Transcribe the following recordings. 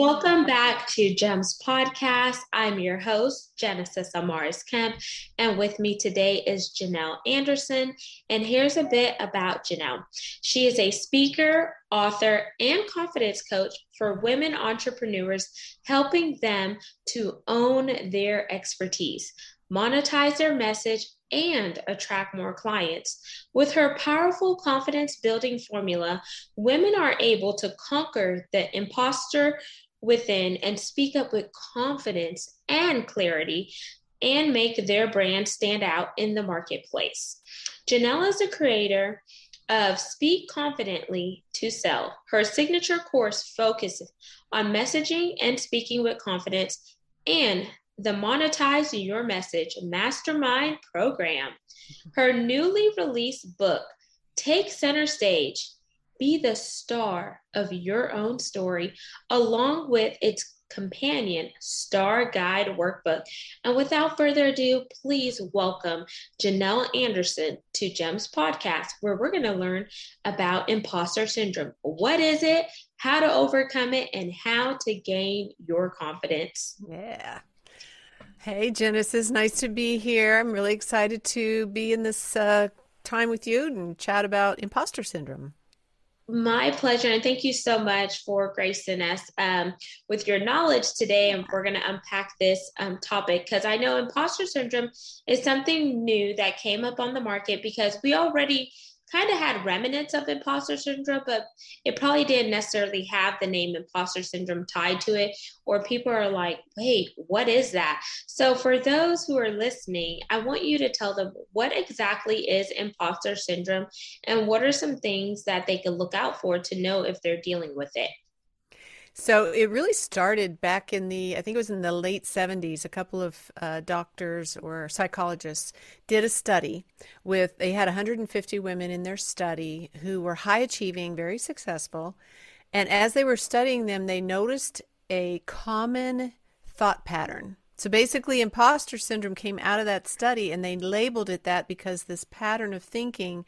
Welcome back to GEMS Podcast. I'm your host, Genesis Amaris Kemp, and with me today is Janelle Anderson. And here's a bit about Janelle. She is a speaker, author, and confidence coach for women entrepreneurs, helping them to own their expertise, monetize their message, and attract more clients. With her powerful confidence building formula, women are able to conquer the imposter within and speak up with confidence and clarity and make their brand stand out in the marketplace. Janelle is the creator of Speak Confidently to Sell. Her signature course focuses on messaging and speaking with confidence and the Monetize Your Message Mastermind program. Her newly released book, Take Center Stage Be the Star of Your Own Story, along with its companion Star Guide workbook. And without further ado, please welcome Janelle Anderson to GEMS Podcast, where we're going to learn about imposter syndrome. What is it? How to overcome it, and how to gain your confidence. Yeah. Hey, Genesis, nice to be here. I'm really excited to be in this uh, time with you and chat about imposter syndrome. My pleasure, and thank you so much for gracing us um, with your knowledge today. And we're going to unpack this um, topic because I know imposter syndrome is something new that came up on the market because we already kind of had remnants of imposter syndrome, but it probably didn't necessarily have the name imposter syndrome tied to it. Or people are like, wait, what is that? So, for those who are listening, I want you to tell them what exactly is imposter syndrome and what are some things that they can look out for to know if they're dealing with it. So it really started back in the, I think it was in the late 70s. A couple of uh, doctors or psychologists did a study with, they had 150 women in their study who were high achieving, very successful. And as they were studying them, they noticed a common thought pattern. So basically, imposter syndrome came out of that study, and they labeled it that because this pattern of thinking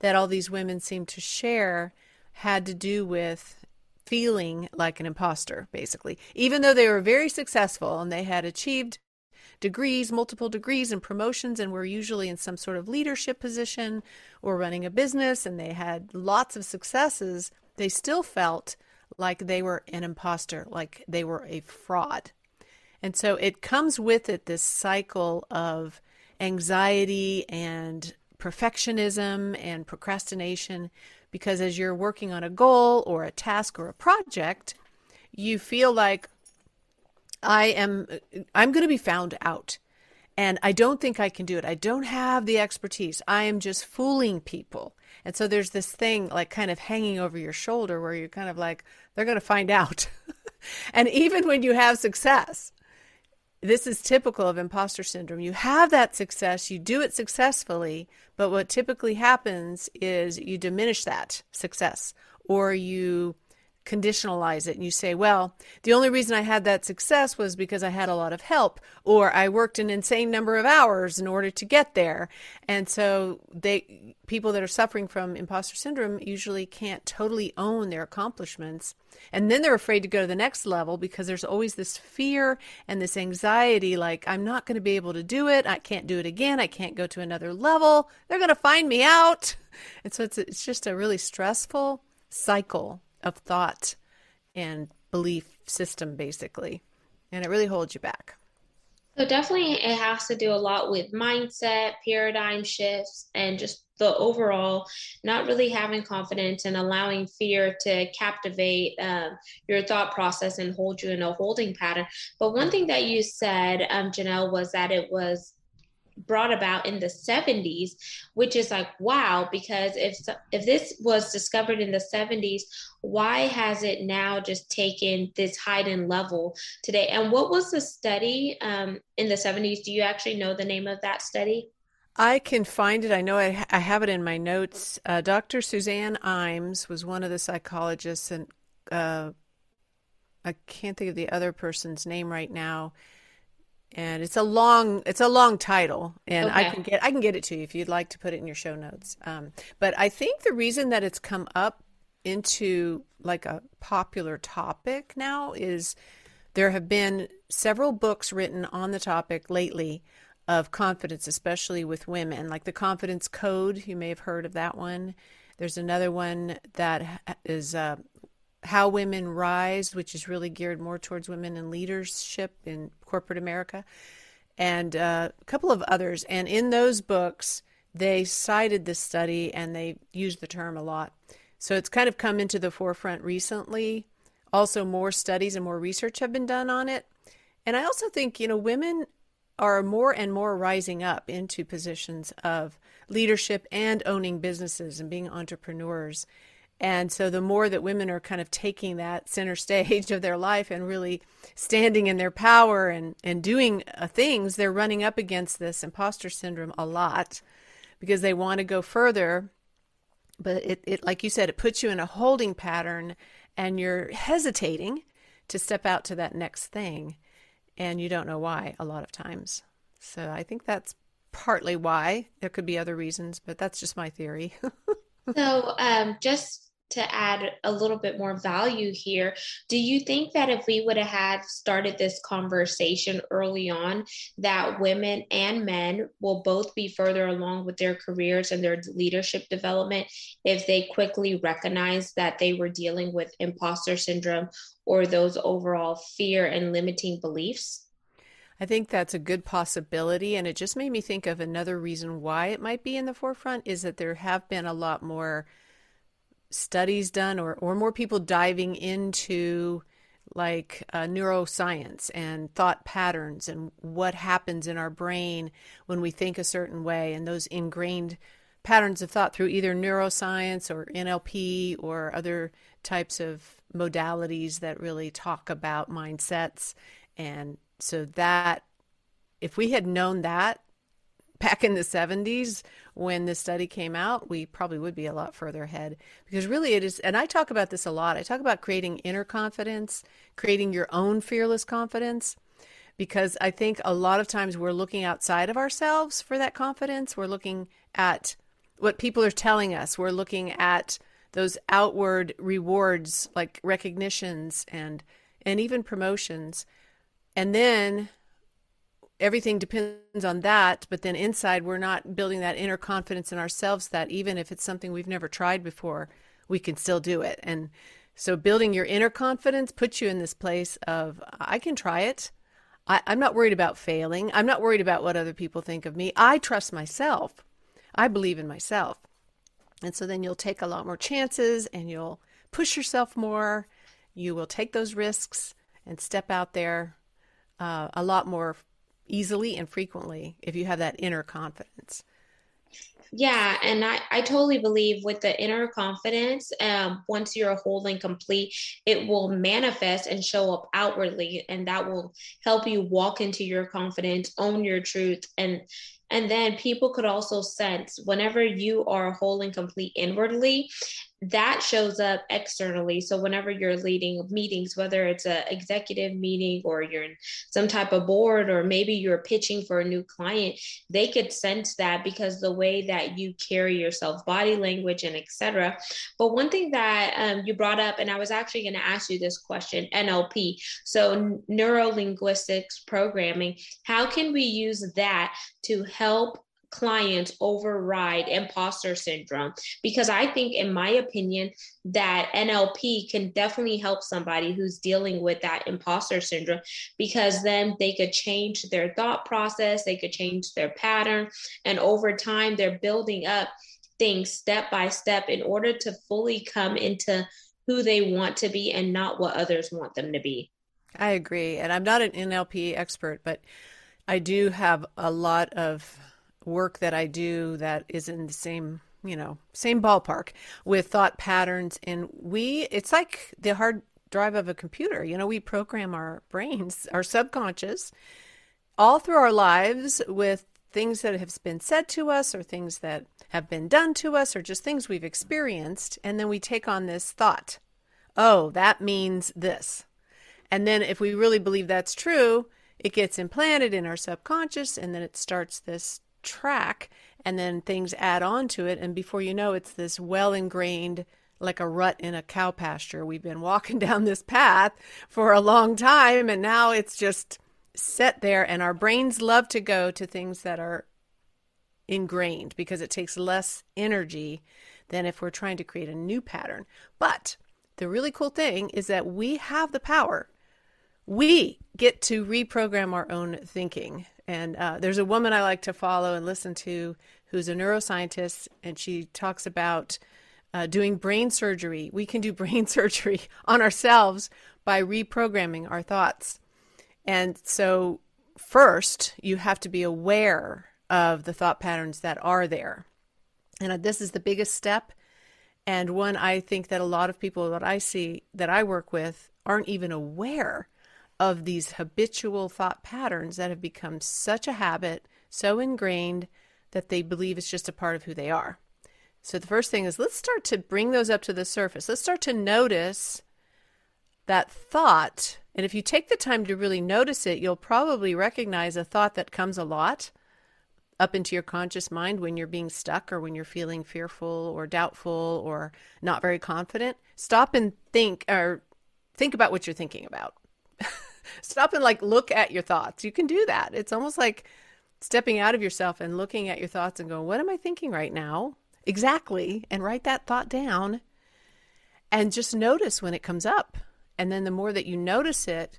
that all these women seemed to share had to do with feeling like an imposter, basically. Even though they were very successful and they had achieved degrees, multiple degrees and promotions, and were usually in some sort of leadership position or running a business, and they had lots of successes, they still felt like they were an imposter, like they were a fraud. And so it comes with it this cycle of anxiety and perfectionism and procrastination because as you're working on a goal or a task or a project, you feel like I am I'm going to be found out. And I don't think I can do it. I don't have the expertise. I am just fooling people. And so there's this thing like kind of hanging over your shoulder where you're kind of like, they're going to find out. and even when you have success, this is typical of imposter syndrome. You have that success, you do it successfully, but what typically happens is you diminish that success or you conditionalize it and you say, well, the only reason I had that success was because I had a lot of help or I worked an insane number of hours in order to get there. And so they people that are suffering from imposter syndrome usually can't totally own their accomplishments. And then they're afraid to go to the next level because there's always this fear and this anxiety like I'm not going to be able to do it. I can't do it again. I can't go to another level. They're going to find me out. And so it's it's just a really stressful cycle of thought and belief system, basically. And it really holds you back. So, definitely, it has to do a lot with mindset, paradigm shifts, and just the overall not really having confidence and allowing fear to captivate um, your thought process and hold you in a holding pattern. But one thing that you said, um, Janelle, was that it was brought about in the 70s which is like wow because if if this was discovered in the 70s why has it now just taken this heightened level today and what was the study um, in the 70s do you actually know the name of that study I can find it. I know I, I have it in my notes. Uh, Dr. Suzanne Imes was one of the psychologists, and uh, I can't think of the other person's name right now. And it's a long, it's a long title, and okay. I can get, I can get it to you if you'd like to put it in your show notes. Um, but I think the reason that it's come up into like a popular topic now is there have been several books written on the topic lately of confidence, especially with women, like the Confidence Code. You may have heard of that one. There's another one that is uh, How Women Rise, which is really geared more towards women in leadership in corporate America, and uh, a couple of others. And in those books, they cited this study and they used the term a lot. So it's kind of come into the forefront recently. Also, more studies and more research have been done on it. And I also think, you know, women are more and more rising up into positions of leadership and owning businesses and being entrepreneurs. And so the more that women are kind of taking that center stage of their life and really standing in their power and, and doing uh, things, they're running up against this imposter syndrome a lot because they want to go further. But it, it like you said it puts you in a holding pattern and you're hesitating to step out to that next thing. And you don't know why a lot of times. So i think that's partly why. There could be other reasons but that's just my theory. So um, just to add a little bit more value here, do you think that if we would have had started this conversation early on, that women and men will both be further along with their careers and their leadership development if they quickly recognize that they were dealing with imposter syndrome or those overall fear and limiting beliefs? I think that's a good possibility. And it just made me think of another reason why it might be in the forefront is that there have been a lot more studies done or, or more people diving into like uh, neuroscience and thought patterns and what happens in our brain when we think a certain way and those ingrained patterns of thought through either neuroscience or NLP or other types of modalities that really talk about mindsets. And so that, if we had known that back in the 70s when this study came out, we probably would be a lot further ahead because really it is. And I talk about this a lot. I talk about creating inner confidence, creating your own fearless confidence, because I think a lot of times we're looking outside of ourselves for that confidence. We're looking at what people are telling us, we're looking at those outward rewards like recognitions and and even promotions and then everything depends on that but then inside we're not building that inner confidence in ourselves that even if it's something we've never tried before we can still do it. And so building your inner confidence puts you in this place of i can try it. I, i'm not worried about failing. I'm not worried about what other people think of me. I trust myself. I believe in myself. And so then you'll take a lot more chances and you'll push yourself more. You will take those risks and step out there uh, a lot more easily and frequently if you have that inner confidence. Yeah, and I, I totally believe with the inner confidence, um, once you're whole and complete, it will manifest and show up outwardly, and that will help you walk into your confidence, own your truth, and and then people could also sense whenever you are whole and complete inwardly, that shows up externally. So whenever you're leading meetings, whether it's an executive meeting or you're in some type of board, or maybe you're pitching for a new client, they could sense that because the way that you carry yourself, body language, and etc. But one thing that um, you brought up, and I was actually going to ask you this question: NLP, so neuro linguistics programming. How can we use that to help clients override imposter syndrome because i think in my opinion that nlp can definitely help somebody who's dealing with that imposter syndrome because then they could change their thought process they could change their pattern and over time they're building up things step by step in order to fully come into who they want to be and not what others want them to be. I agree and i'm not an nlp expert but i do have a lot of work that I do that is in the same, you know, same ballpark with thought patterns. And we, it's like the hard drive of a computer. You know, we program our brains, our subconscious, all through our lives with things that have been said to us or things that have been done to us or just things we've experienced. And then we take on this thought oh, that means this. And then if we really believe that's true, it gets implanted in our subconscious and then it starts this track and then things add on to it. And before you know, it's this well ingrained like a rut in a cow pasture. We've been walking down this path for a long time, and now it's just set there. And our brains love to go to things that are ingrained because it takes less energy than if we're trying to create a new pattern. But the really cool thing is that we have the power. We get to reprogram our own thinking. And uh, there's a woman I like to follow and listen to who's a neuroscientist, and she talks about uh, doing brain surgery. We can do brain surgery on ourselves by reprogramming our thoughts. And so, first, you have to be aware of the thought patterns that are there. And this is the biggest step. And one I think that a lot of people that I see that I work with aren't even aware of these habitual thought patterns that have become such a habit, so ingrained that they believe it's just a part of who they are. So the first thing is let's start to bring those up to the surface. Let's start to notice that thought. And if you take the time to really notice it, you'll probably recognize a thought that comes a lot up into your conscious mind when you're being stuck or when you're feeling fearful or doubtful or not very confident. Stop and think or think about what you're thinking about. Stop and like look at your thoughts. You can do that. It's almost like stepping out of yourself and looking at your thoughts and going, what am I thinking right now? Exactly. And write that thought down and just notice when it comes up. And then the more that you notice it,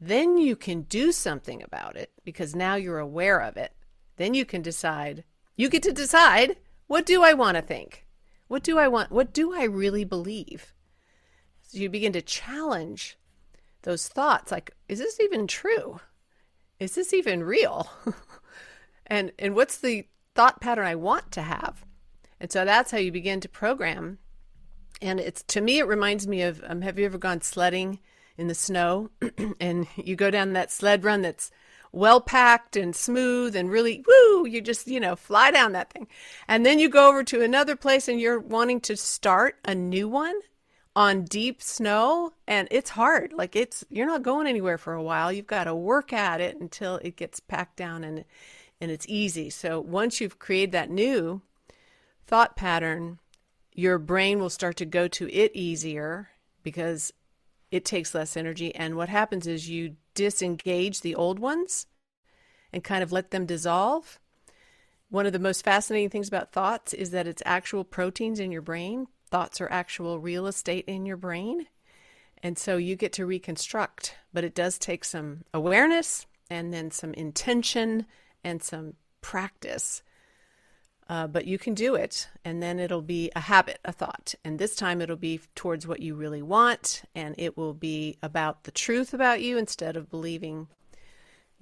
then you can do something about it because now you're aware of it. Then you can decide, you get to decide, what do I want to think? What do I want? What do I really believe? So you begin to challenge those thoughts like, is this even true? Is this even real? and and what's the thought pattern I want to have? And so that's how you begin to program. And it's to me, it reminds me of um, have you ever gone sledding in the snow and you go down that sled run that's well packed and smooth and really woo you just you know fly down that thing and then you go over to another place and you're wanting to start a new one on deep snow and it's hard like it's you're not going anywhere for a while you've got to work at it until it gets packed down and and it's easy so once you've created that new thought pattern your brain will start to go to it easier because it takes less energy. And what happens is you disengage the old ones and kind of let them dissolve. One of the most fascinating things about thoughts is that it's actual proteins in your brain. Thoughts are actual real estate in your brain. And so you get to reconstruct, but it does take some awareness and then some intention and some practice uh, but you can do it, and then it'll be a habit, a thought. And this time it'll be towards what you really want, and it will be about the truth about you instead of believing,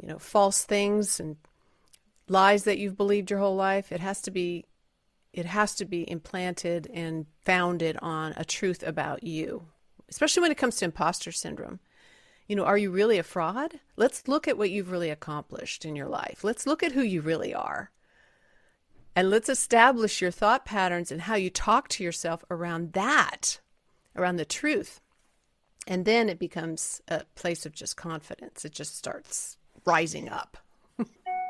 you know, false things and lies that you've believed your whole life. It has to be, it has to be implanted and founded on a truth about you, especially when it comes to imposter syndrome. You know, are you really a fraud? Let's look at what you've really accomplished in your life. Let's look at who you really are and let's establish your thought patterns and how you talk to yourself around that, around the truth. And then it becomes a place of just confidence. It just starts rising up.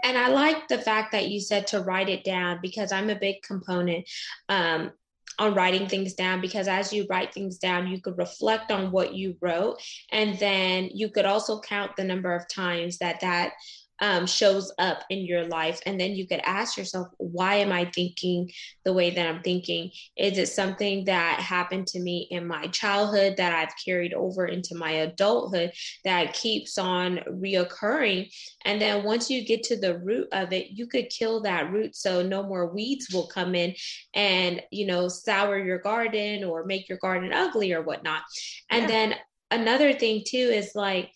And I like the fact that you said to write it down because I'm a big component um, on writing things down because as you write things down, you could reflect on what you wrote, and then you could also count the number of times that that um, shows up in your life. And then you could ask yourself, why am I thinking the way that I'm thinking? Is it something that happened to me in my childhood that I've carried over into my adulthood that keeps on reoccurring? And then once you get to the root of it, you could kill that root so no more weeds will come in and, you know, sour your garden or make your garden ugly or whatnot. And yeah. then another thing too is like,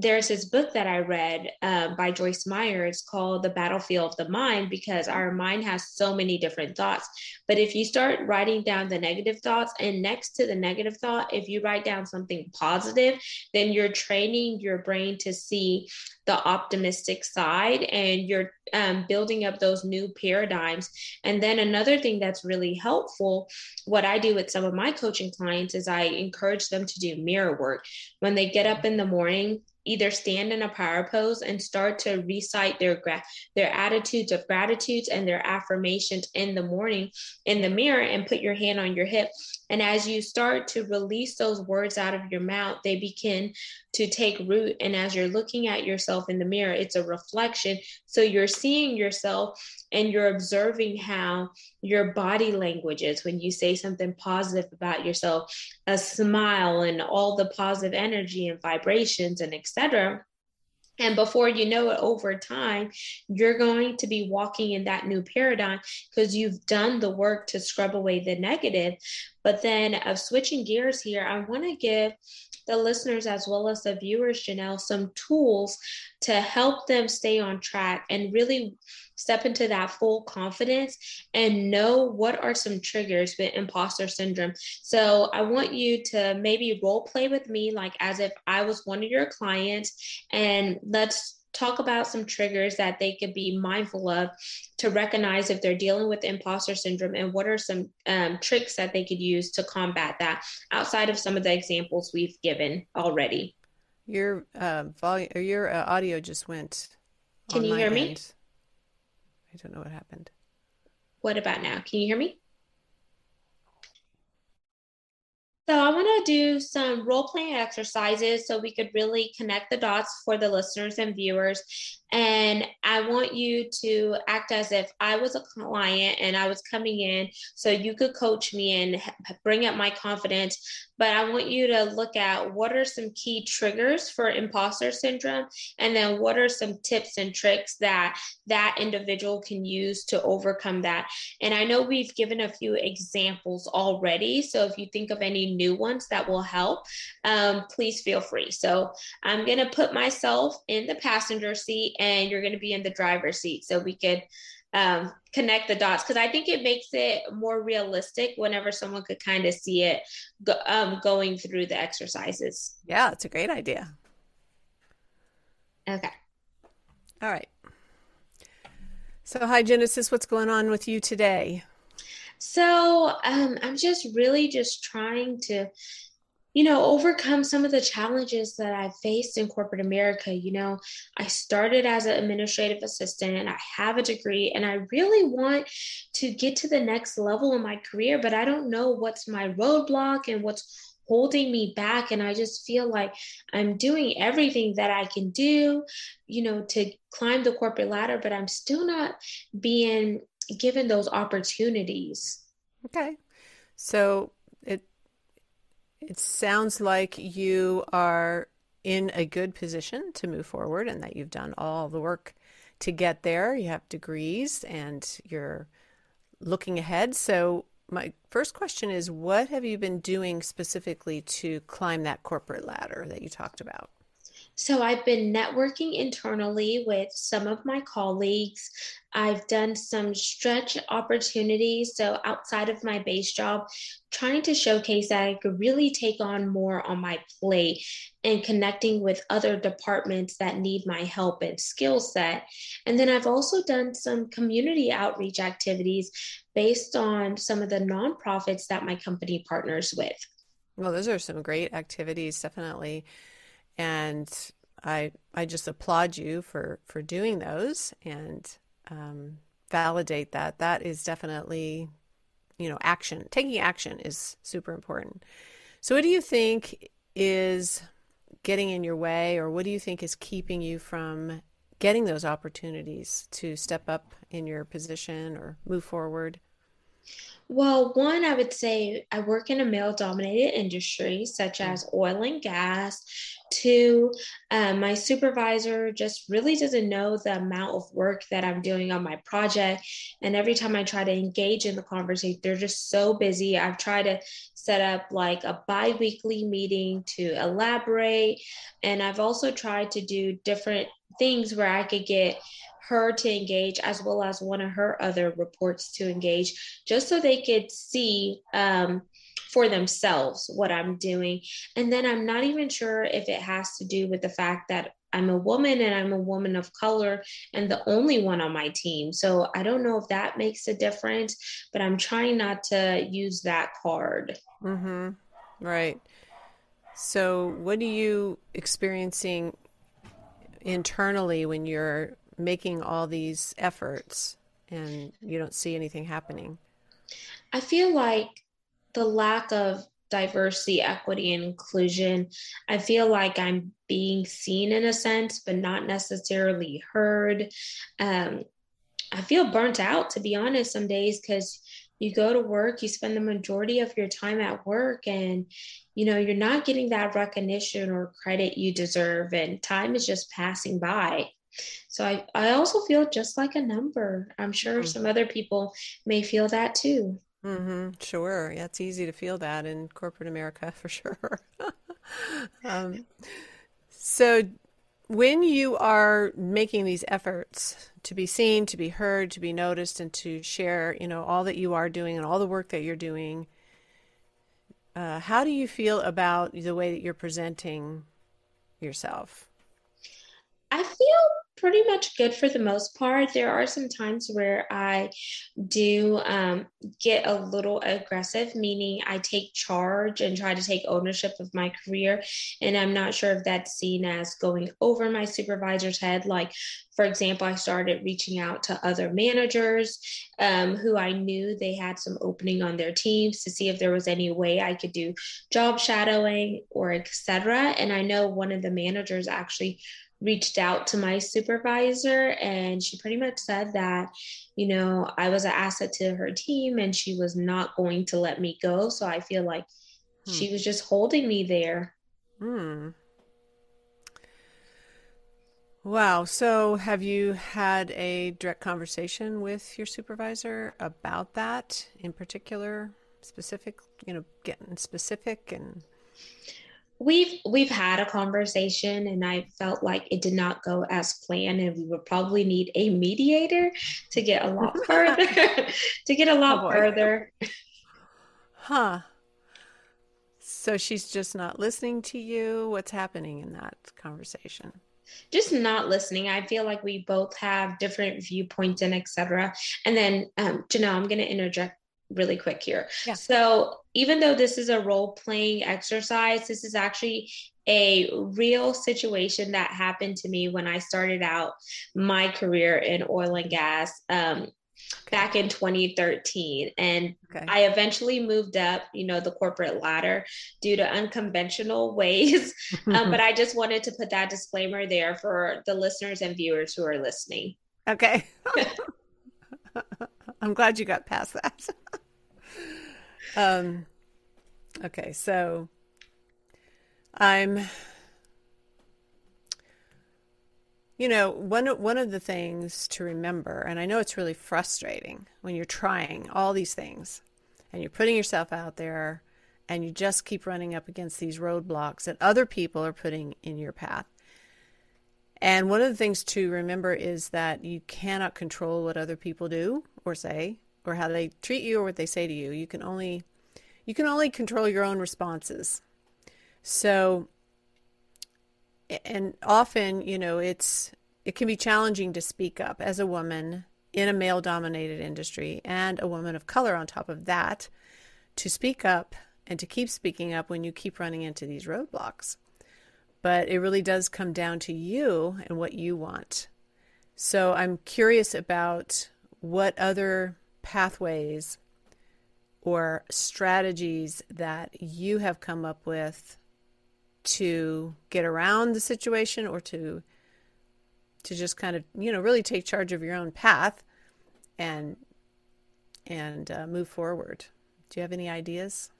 there's this book that I read uh, by Joyce Meyer. It's called The Battlefield of the Mind because our mind has so many different thoughts. But if you start writing down the negative thoughts, and next to the negative thought, if you write down something positive, then you're training your brain to see the optimistic side and you're um, building up those new paradigms. And then another thing that's really helpful, what I do with some of my coaching clients is I encourage them to do mirror work. When they get up in the morning, either stand in a power pose and start to recite their gra- their attitudes of gratitudes and their affirmations in the morning in the mirror and put your hand on your hip. And as you start to release those words out of your mouth they begin to take root and as you're looking at yourself in the mirror it's a reflection so you're seeing yourself and you're observing how your body language is when you say something positive about yourself a smile and all the positive energy and vibrations and etc and before you know it, over time, you're going to be walking in that new paradigm because you've done the work to scrub away the negative. But then, of switching gears here, I want to give the listeners as well as the viewers, Janelle, some tools to help them stay on track and really step into that full confidence and know what are some triggers with imposter syndrome. So I want you to maybe role play with me like as if I was one of your clients and let's talk about some triggers that they could be mindful of to recognize if they're dealing with imposter syndrome and what are some um, tricks that they could use to combat that outside of some of the examples we've given already your uh, volume or your uh, audio just went can you hear end. me I don't know what happened. What about now? Can you hear me? So I want to do some role playing exercises so we could really connect the dots for the listeners and viewers and I want you to act as if I was a client and I was coming in so you could coach me and bring up my confidence. But I want you to look at what are some key triggers for imposter syndrome, and then what are some tips and tricks that that individual can use to overcome that. And I know we've given a few examples already. So if you think of any new ones that will help, um, please feel free. So I'm going to put myself in the passenger seat and you're going to be in the driver's seat so we could um, connect the dots because I think it makes it more realistic whenever someone could kind of see it go, um, going through the exercises. Yeah, it's a great idea. Okay. All right. So, hi, Genesis. What's going on with you today? So, um, I'm just really just trying to you know, overcome some of the challenges that I faced in corporate America. You know, I started as an administrative assistant and I have a degree and I really want to get to the next level in my career, but I don't know what's my roadblock and what's holding me back. And I just feel like I'm doing everything that I can do, you know, to climb the corporate ladder, but I'm still not being given those opportunities. Okay. So it sounds like you are in a good position to move forward and that you've done all the work to get there. You have degrees and you're looking ahead. So, my first question is what have you been doing specifically to climb that corporate ladder that you talked about? So I've been networking internally with some of my colleagues. I've done some stretch opportunities. So outside of my base job, trying to showcase that I could really take on more on my plate and connecting with other departments that need my help and skill set. And then I've also done some community outreach activities based on some of the nonprofits that my company partners with. Well, those are some great activities, definitely and I I just applaud you for for doing those and um, validate that. That is definitely you know action. Taking action is super important. So, what do you think is getting in your way, or what do you think is keeping you from getting those opportunities to step up in your position or move forward? Well, one, I would say I work in a male dominated industry such Mm. as oil and gas. Two, um, my supervisor just really doesn't know the amount of work that I'm doing on my project. And every time I try to engage in the conversation, they're just so busy. I've tried to set up like a bi weekly meeting to elaborate. And I've also tried to do different things where I could get her to engage as well as one of her other reports to engage just so they could see um, for themselves what i'm doing and then i'm not even sure if it has to do with the fact that i'm a woman and i'm a woman of color and the only one on my team so i don't know if that makes a difference but i'm trying not to use that card Mm-hmm. Right. So, what are you experiencing internally when you're making all these efforts and you don't see anything happening? i feel like the lack of diversity, equity, and inclusion, I feel like I'm being seen in a sense, but not necessarily heard. Um, I feel burnt out, to be honest, some days because you go to work, you spend the majority of your time at work, and you know, you're not getting that recognition or credit you deserve, and time is just passing by. So I, I also feel just like a number. I'm sure some other people may feel that too. Mm-hmm. Sure. Yeah, it's easy to feel that in corporate America for sure. Um, so when you are making these efforts to be seen, to be heard, to be noticed, and to share, you know, all that you are doing and all the work that you're doing, uh, how do you feel about the way that you're presenting yourself? I feel pretty much good for the most part. There are some times where I do um, get a little aggressive, meaning I take charge and try to take ownership of my career. And I'm not sure if that's seen as going over my supervisor's head. Like, for example, I started reaching out to other managers um, who I knew they had some opening on their teams to see if there was any way I could do job shadowing or etc. And I know one of the managers actually reached out to my supervisor and she pretty much said that you know i was an asset to her team and she was not going to let me go so i feel like Hmm. she was just holding me there Hmm. Wow. So have you had a direct conversation with your supervisor about that in particular, specific, you know, getting specific and we've we've had a conversation and i felt like it did not go as planned and we would probably need a mediator to get a lot further to get a Oh lot boy. further Huh. So she's just not listening to you. What's happening in that conversation? just not listening. I feel like we both have different viewpoints and etc. And then, um, Janelle, I'm going to interject really quick here. Yeah. So, even though this is a role playing exercise, this is actually a real situation that happened to me when I started out my career in oil and gas. Um, Okay. back in 2013 and Okay. i eventually moved up you know the corporate ladder due to unconventional ways um, but i just wanted to put that disclaimer there for the listeners and viewers who are listening Okay. I'm glad you got past that. Um, okay, so I'm, you know, one one of the things to remember, and I know it's really frustrating when you're trying all these things and you're putting yourself out there and you just keep running up against these roadblocks that other people are putting in your path. And one of the things to remember is that you cannot control what other people do or say or how they treat you or what they say to you. You can only you can only control your own responses. So and often, you know, it's it can be challenging to speak up as a woman in a male dominated industry and a woman of color on top of that to speak up and to keep speaking up when you keep running into these roadblocks but it really does come down to you and what you want. So I'm curious about what other pathways or strategies that you have come up with to get around the situation or to to just kind of, you know, really take charge of your own path and and uh, move forward. Do you have any ideas?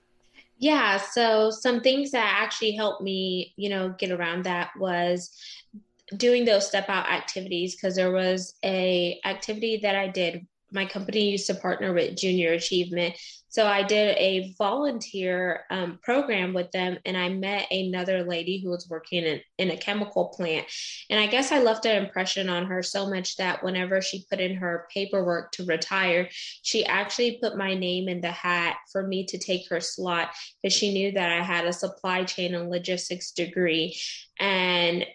Yeah, so some things that actually helped me, you know, get around that was doing those step out activities because there was a activity that I did my company used to partner with Junior Achievement. So I did a volunteer um, program with them, and I met another lady who was working in, in a chemical plant. And I guess I left an impression on her so much that whenever she put in her paperwork to retire, she actually put my name in the hat for me to take her slot because she knew that I had a supply chain and logistics degree. And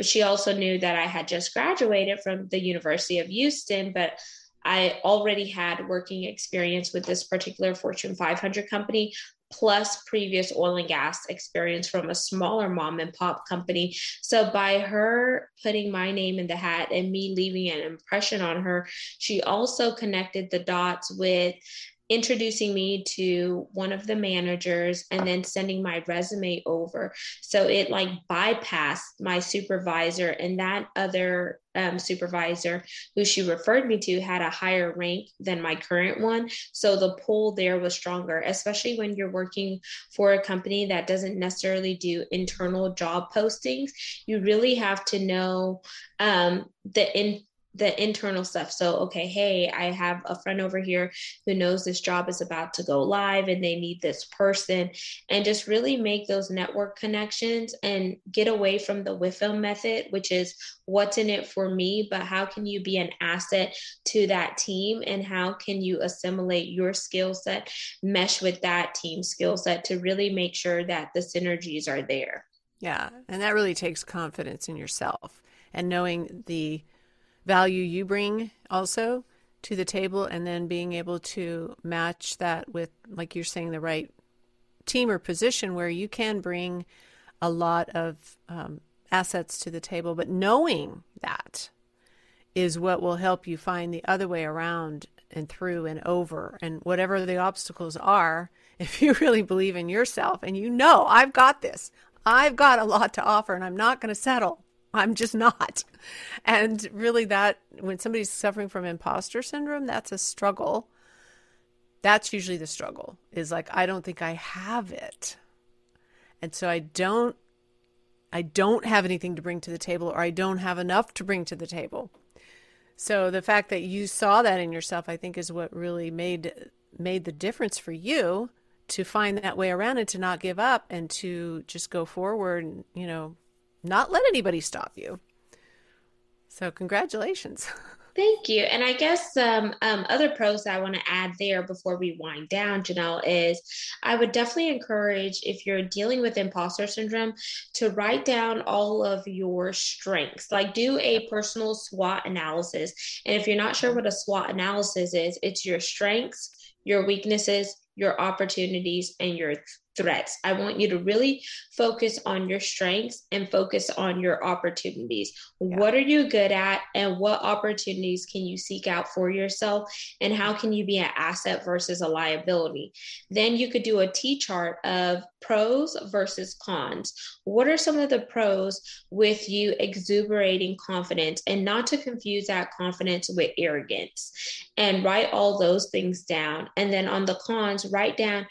she also knew that I had just graduated from the University of Houston, but I already had working experience with this particular Fortune 500 company, plus previous oil and gas experience from a smaller mom and pop company. So by her putting my name in the hat and me leaving an impression on her, she also connected the dots with introducing me to one of the managers and then sending my resume over. So it like bypassed my supervisor and that other um, supervisor who she referred me to had a higher rank than my current one. So the pull there was stronger, especially when you're working for a company that doesn't necessarily do internal job postings. You really have to know um, the in the internal stuff. So, okay, hey, I have a friend over here who knows this job is about to go live and they need this person, and just really make those network connections and get away from the WIFM method, which is what's in it for me, but how can you be an asset to that team and how can you assimilate your skill set, mesh with that team skill set to really make sure that the synergies are there. Yeah, and that really takes confidence in yourself and knowing the value you bring also to the table and then being able to match that with like you're saying the right team or position where you can bring a lot of um, assets to the table. But knowing that is what will help you find the other way around and through and over. And whatever the obstacles are if you really believe in yourself and you know i've got this. I've got a lot to offer and i'm not going to settle I'm just not. And really, that when somebody's suffering from imposter syndrome, that's a struggle. That's usually the struggle is like, I don't think I have it. And so I don't. I don't have anything to bring to the table, or I don't have enough to bring to the table. So the fact that you saw that in yourself, I think, is what really made made the difference for you to find that way around and to not give up and to just go forward and you know not let anybody stop you. So, congratulations. Thank you. And I guess um, um, other pros I want to add there before we wind down, Janelle, is I would definitely encourage if you're dealing with imposter syndrome to write down all of your strengths, like do a personal SWOT analysis. And if you're not sure what a SWOT analysis is, it's your strengths, your weaknesses, your opportunities, and your threats. I want you to really focus on your strengths and focus on your opportunities. Yeah. What are you good at, and what opportunities can you seek out for yourself, and how can you be an asset versus a liability? Then you could do a T chart of pros versus cons. What are some of the pros with you exuberating confidence and not to confuse that confidence with arrogance? And write all those things down. And then on the cons, write down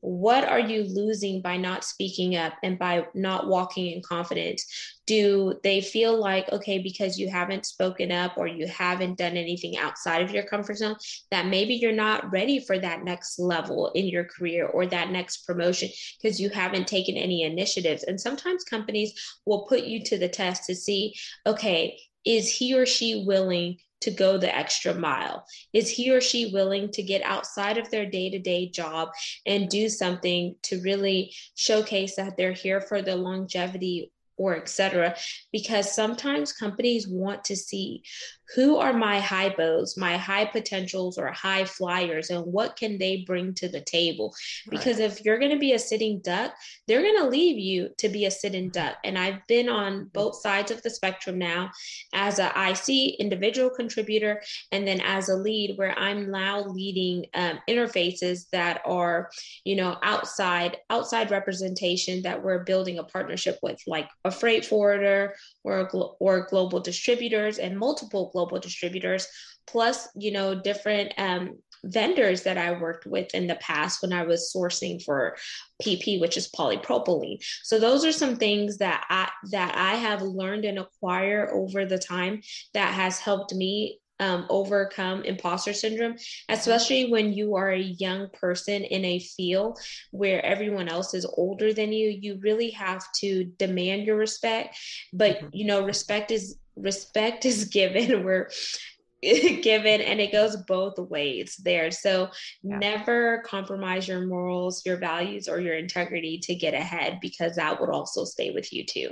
what are you losing by not speaking up and by not walking in confidence? Do they feel like okay because you haven't spoken up or you haven't done anything outside of your comfort zone that maybe you're not ready for that next level in your career or that next promotion because you haven't taken any initiatives? And sometimes companies will put you to the test to see okay is he or she willing to go the extra mile? Is he or she willing to get outside of their day to day job and do something to really showcase that they're here for the longevity or etc because sometimes companies want to see who are my HiPos my high potentials or high flyers and what can they bring to the table? Because right. if you're going to be a sitting duck they're going to leave you to be a sitting duck. And i've been on both sides of the spectrum now as a ic individual contributor and then as a lead where i'm now leading um, interfaces that are you know outside outside representation that we're building a partnership with like a freight forwarder or, or global distributors and multiple global distributors, plus, you know, different um, vendors that I worked with in the past when I was sourcing for PP, which is polypropylene. So those are some things that I that I have learned and acquired over the time that has helped me um, overcome imposter syndrome, especially when you are a young person in a field where everyone else is older than you. You really have to demand your respect, but mm-hmm. you know, respect is respect is given we're given and it goes both ways there. So yeah. never compromise your morals your values or your integrity to get ahead because that would also stay with you too.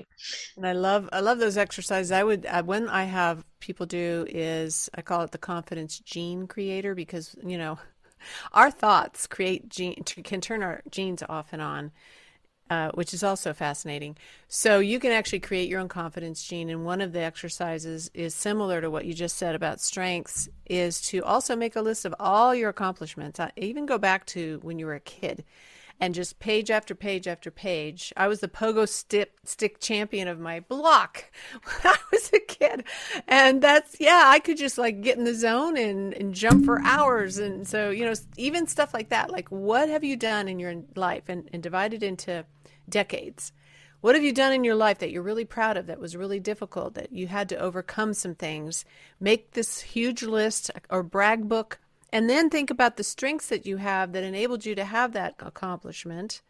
And i love i love those exercises. I would uh, when i have people do is i call it the confidence gene creator because you know our thoughts create gene can turn our genes off and on uh, which is also fascinating. So you can actually create your own confidence gene, and one of the exercises is similar to what you just said about strengths. Is to also make a list of all your accomplishments. I even go back to when you were a kid, and just page after page after page. I was the pogo stick stick champion of my block when I was a kid, and that's yeah. I could just like get in the zone and and jump for hours, and so you know even stuff like that. Like what have you done in your life, and and divide it into decades. What have you done in your life that you're really proud of that was really difficult, that you had to overcome some things? Make this huge list or brag book, and then think about the strengths that you have that enabled you to have that accomplishment.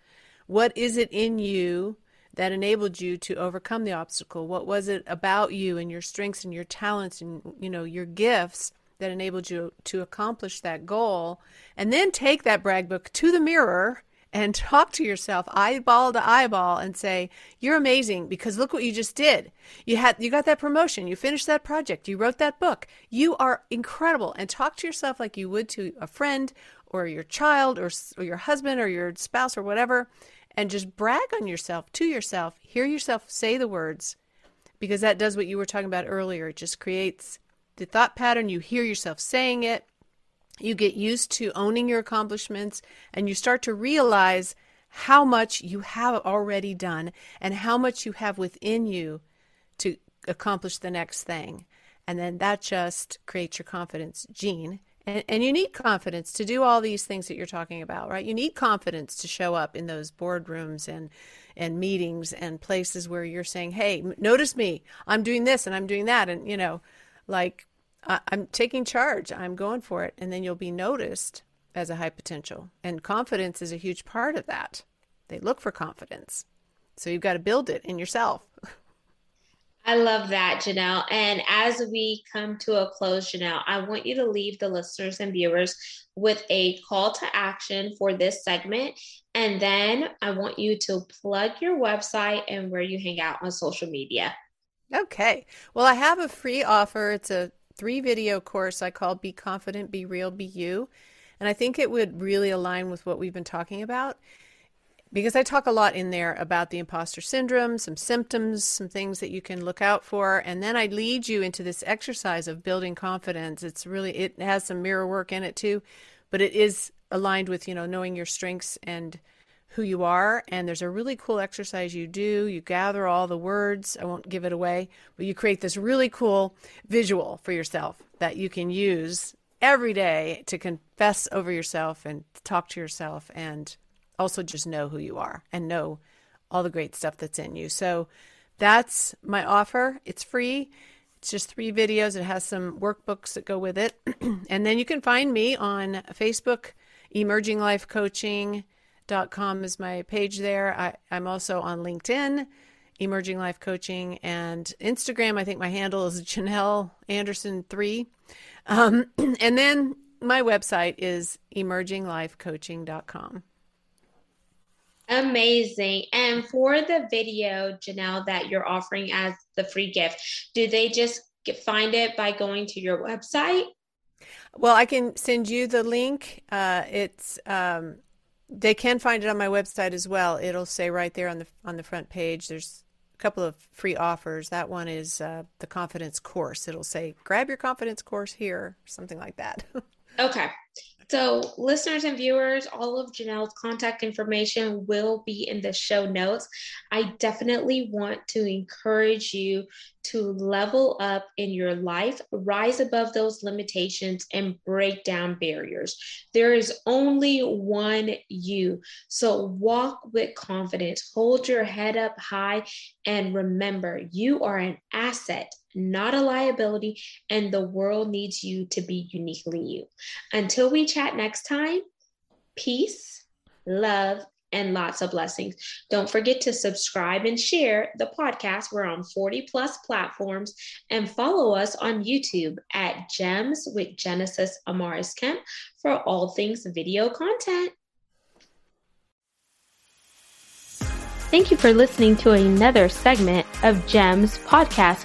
What is it in you that enabled you to overcome the obstacle? What was it about you and your strengths and your talents and you know your gifts that enabled you to accomplish that goal? And then take that brag book to the mirror and talk to yourself eyeball to eyeball and say you're amazing because look what you just did. You had you got that promotion. You finished that project. You wrote that book. You are incredible. And talk to yourself like you would to a friend or your child or, or your husband or your spouse or whatever and just brag on yourself to yourself. Hear yourself say the words because that does what you were talking about earlier. It just creates the thought pattern. You hear yourself saying it you get used to owning your accomplishments and you start to realize how much you have already done and how much you have within you to accomplish the next thing. And then that just creates your confidence gene. And, and you need confidence to do all these things that you're talking about, right? You need confidence to show up in those boardrooms and and meetings and places where you're saying, "Hey, notice me. I'm doing this and I'm doing that." And you know, like I'm taking charge. I'm going for it. And then you'll be noticed as a high potential. And confidence is a huge part of that. They look for confidence. So you've got to build it in yourself. I love that, Janelle. And as we come to a close, Janelle, I want you to leave the listeners and viewers with a call to action for this segment. And then I want you to plug your website and where you hang out on social media. Okay. Well, I have a free offer. It's a three video course I call Be Confident, Be Real, Be You. And I think it would really align with what we've been talking about because I talk a lot in there about the imposter syndrome, some symptoms, some things that you can look out for, and then I lead you into this exercise of building confidence. It's really it has some mirror work in it too, but it is aligned with, you know, knowing your strengths and who you are. And there's a really cool exercise you do. You gather all the words. I won't give it away, but you create this really cool visual for yourself that you can use every day to confess over yourself and talk to yourself and also just know who you are and know all the great stuff that's in you. So that's my offer. It's free. It's just three videos. It has some workbooks that go with it. and then you can find me on Facebook, Emerging Life Coaching, com is my page there. I, I'm also on LinkedIn, Emerging Life Coaching, and Instagram. I think my handle is Janelle Anderson3. Um, and then my website is emerginglifecoaching.com. Amazing. And for the video, Janelle, that you're offering as the free gift, do they just get, find it by going to your website? Well, I can send you the link. Uh, it's um, they can find it on my website as well. It'll say right there on the on the front page. There's a couple of free offers. That one is uh, the confidence course. It'll say grab your confidence course here, something like that. okay. So, listeners and viewers, all of Janelle's contact information will be in the show notes. I definitely want to encourage you to level up in your life, rise above those limitations, and break down barriers. There is only one you. So, walk with confidence, hold your head up high, and remember you are an asset not a liability, and the world needs you to be uniquely you. Until we chat next time, peace, love, and lots of blessings. Don't forget to subscribe and share the podcast. We're on 40 plus platforms and follow us on YouTube at Gems with Genesis Amaris Kemp for all things video content. Thank you for listening to another segment of Gems podcast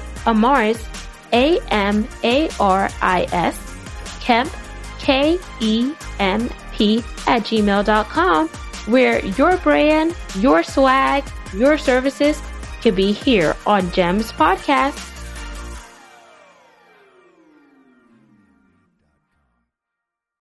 Amaris, A M A R I S, Kemp, K E M P, at gmail.com, where your brand, your swag, your services can be here on GEMS Podcast.